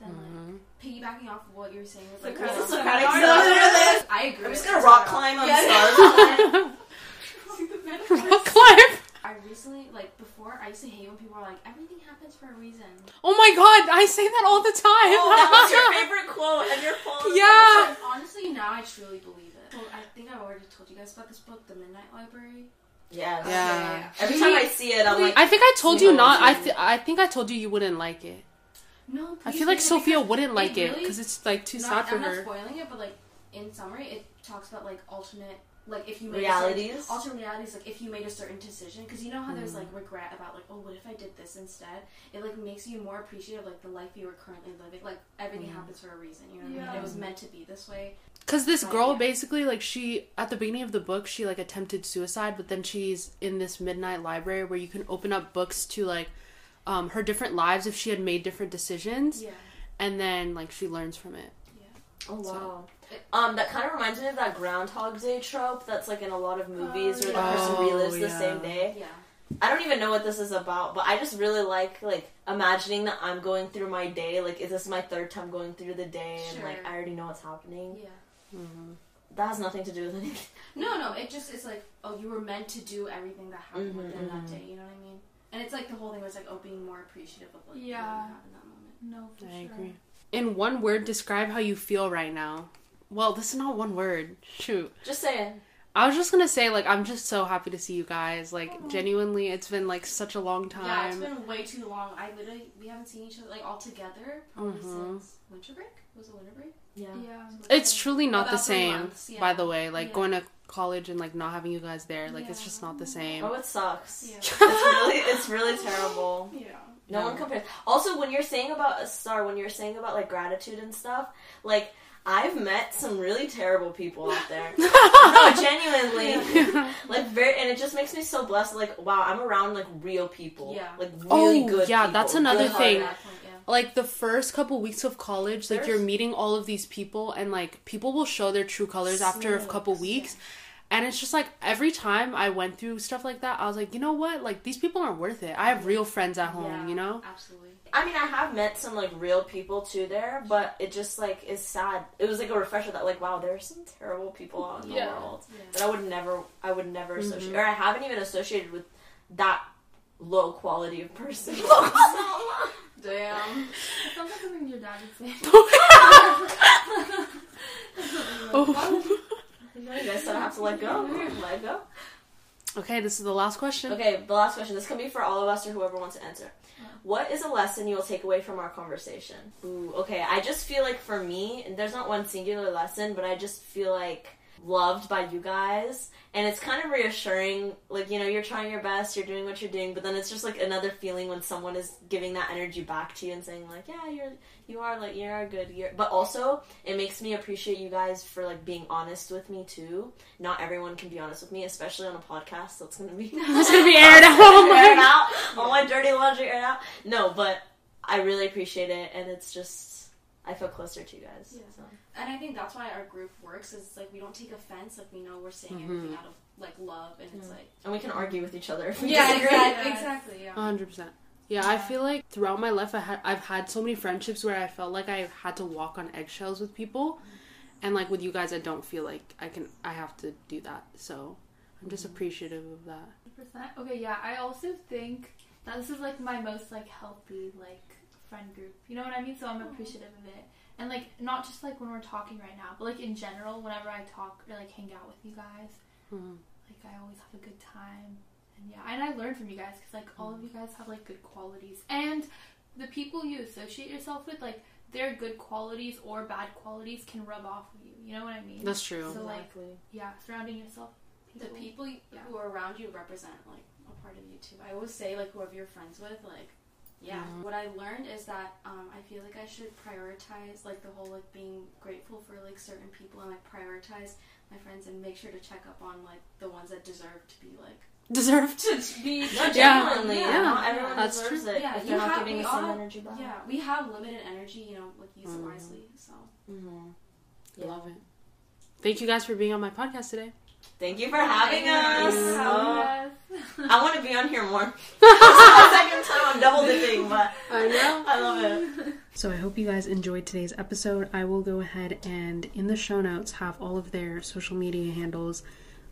than like Mhm. Piggybacking off of what you were saying, with, like, Socratic you Socratic Socratic I agree. I'm just gonna rock climb on Yeah. stars. Rock climb. I recently, like before, I used to hate when people are like, "Everything happens for a reason." Oh my god, I say that all the time. Oh, that was your favorite quote, and you're falling. Yeah. And honestly, now I truly believe it. Well, I think I already told you guys about this book, The Midnight Library. Yes. Yeah. Every time I see it, I'm like, I think I told you Yeah. not. I th- I think I told you you wouldn't like it. No, I feel like Sophia because wouldn't like it really- because it's like too not, sad for I'm not her. spoiling it, but like in summary, it talks about like alternate, like if you made A realities. certain, alternate realities, like if you made a certain decision, because you know how there's Mm. like regret about like, oh, what if I did this instead? It like makes you more appreciative of like the life you were currently living. Like everything Mm. happens for a reason. You know what I mean? It was meant to be this way. Because this Right, girl yeah. basically like she at the beginning of the book she like attempted suicide, but then she's in this midnight library where you can open up books to like um, her different lives if she had made different decisions, Yeah. and then like she learns from it. yeah oh wow. So- Um, that kind of reminds me of that Groundhog Day trope that's like in a lot of movies where the person Oh, relives the yeah. same day. Yeah. I don't even know what this is about, but I just really like like imagining that I'm going through my day. Like, is this my third time going through the day? And like, I already know what's happening. Yeah. Mhm. That has nothing to do with anything. No, no, it just it's like, oh, you were meant to do everything that happened Mhm, within that mhm. day. You know what I mean? And it's like the whole thing was like, oh, being more appreciative of like Yeah. what you have in that moment. no for I sure agree. In one word, describe how you feel right now. Well, this is not one word. Shoot. Just say it. I was just gonna say, like, I'm just so happy to see you guys. Like, genuinely, it's been like such a long time. Yeah, it's been way too long. I literally we haven't seen each other like all together probably Mhm. since winter break. Was it winter break? Yeah. yeah It's truly not the About three same, yeah. by the way. Like Yeah. going to college and like not having you guys there, like it's just not the same. Oh, it sucks. Yeah. It's really, it's really terrible. Yeah. No Yeah. one compares. Also, when you're saying about a Star, when you're saying about like gratitude and stuff, like I've met some really terrible people out there. no, genuinely, like very, and it just makes me so blessed. Like, wow, I'm around like real people. Yeah. like really Oh, good. yeah, people, that's another good thing. That point, yeah. like the first couple weeks of college, like There's- you're meeting all of these people, and like people will show their true colors after a couple weeks. And it's just like every time I went through stuff like that, I was like, you know what? Like these people aren't worth it. I have real friends at home, Yeah, you know? Absolutely. I mean, I have met some like real people too there, but it just like is sad. It was like a refresher that like, wow, there are some terrible people out in the Yeah. world Yeah. that I would never, I would never Mm-hmm. associate, or I haven't even associated with that low quality of person. Damn. it sounds like something your dad would say Oh. You guys don't have to let go. Let go. Okay, this is the last question. Okay, the last question. This can be for all of us or whoever wants to answer. What is a lesson you will take away from our conversation? Ooh, okay. I just feel like for me, and there's not one singular lesson, but I just feel like loved by you guys, and it's kind of reassuring. Like you know, you're trying your best, you're doing what you're doing, but then it's just like another feeling when someone is giving that energy back to you and saying like, yeah, you're you are like you're good. You're, but also it makes me appreciate you guys for like being honest with me too. Not everyone can be honest with me, especially on a podcast. That's gonna be It's gonna be aired out. My aired out. All my dirty laundry aired out. No, but I really appreciate it, and it's just I feel closer to you guys. Yeah. So. And I think that's why our group works. Is like we don't take offense. Like we know we're saying mm-hmm. everything out of like love, and it's mm. like And we can argue with each other if we yeah, disagree. exactly, Yeah. exactly, yeah. hundred percent. Yeah, I feel like throughout my life, I had I've had so many friendships where I felt like I had to walk on eggshells with people, mm-hmm. and like with you guys, I don't feel like I can. I have to do that. So I'm just mm-hmm. appreciative of that. percent. Okay, yeah. I also think that this is like my most like healthy like friend group. You know what I mean? So I'm appreciative of it. And like not just like when we're talking right now, but like in general, whenever I talk or like hang out with you guys, Mhm. like I always have a good time. And yeah, and I learn from you guys because like all of you guys have like good qualities, and the people you associate yourself with, like their good qualities or bad qualities can rub off of you. You know what I mean? That's true. So like Exactly. yeah, surrounding yourself. The people Yeah. who are around you represent like a part of you too. I always say like whoever you're friends with, like yeah. Mhm. What I learned is that um, I feel like I should prioritize like the whole like being grateful for like certain people and like prioritize my friends and make sure to check up on like the ones that deserve to be like Deserved. to be No, Yeah. genuinely, Yeah. not everyone That's deserves true. it Yeah, if you they're not have- giving we the all- energy back. Yeah, we have limited energy, you know, like use it Mhm. wisely. So hmm Love it. Thank you guys for being on my podcast today. Thank you for having us. Oh, Yes. I want to be on here more. this is my second time I'm double dipping, but I know. I love it. So I hope you guys enjoyed today's episode. I will go ahead and in the show notes have all of their social media handles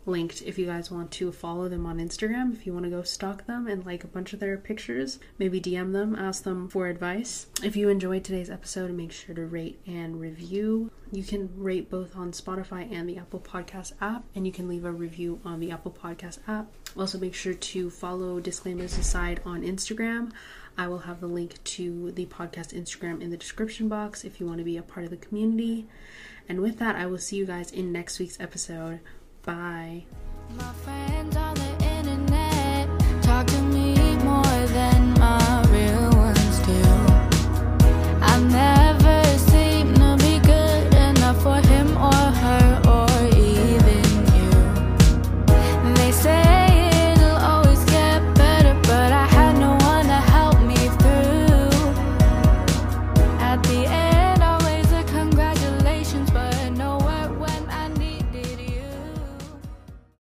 linked if you guys want to follow them on Instagram, if you want to go stalk them and like a bunch of their pictures, maybe DM them, ask them for advice. If you enjoyed today's episode, make sure to rate and review. You can rate both on Spotify and the Apple Podcast app, and you can leave a review on the Apple Podcast app. Also, make sure to follow Disclaimers Aside on Instagram. I will have the link to the podcast Instagram in the description box if you want to be a part of the community. And with that, I will see you guys in next week's episode. Bye.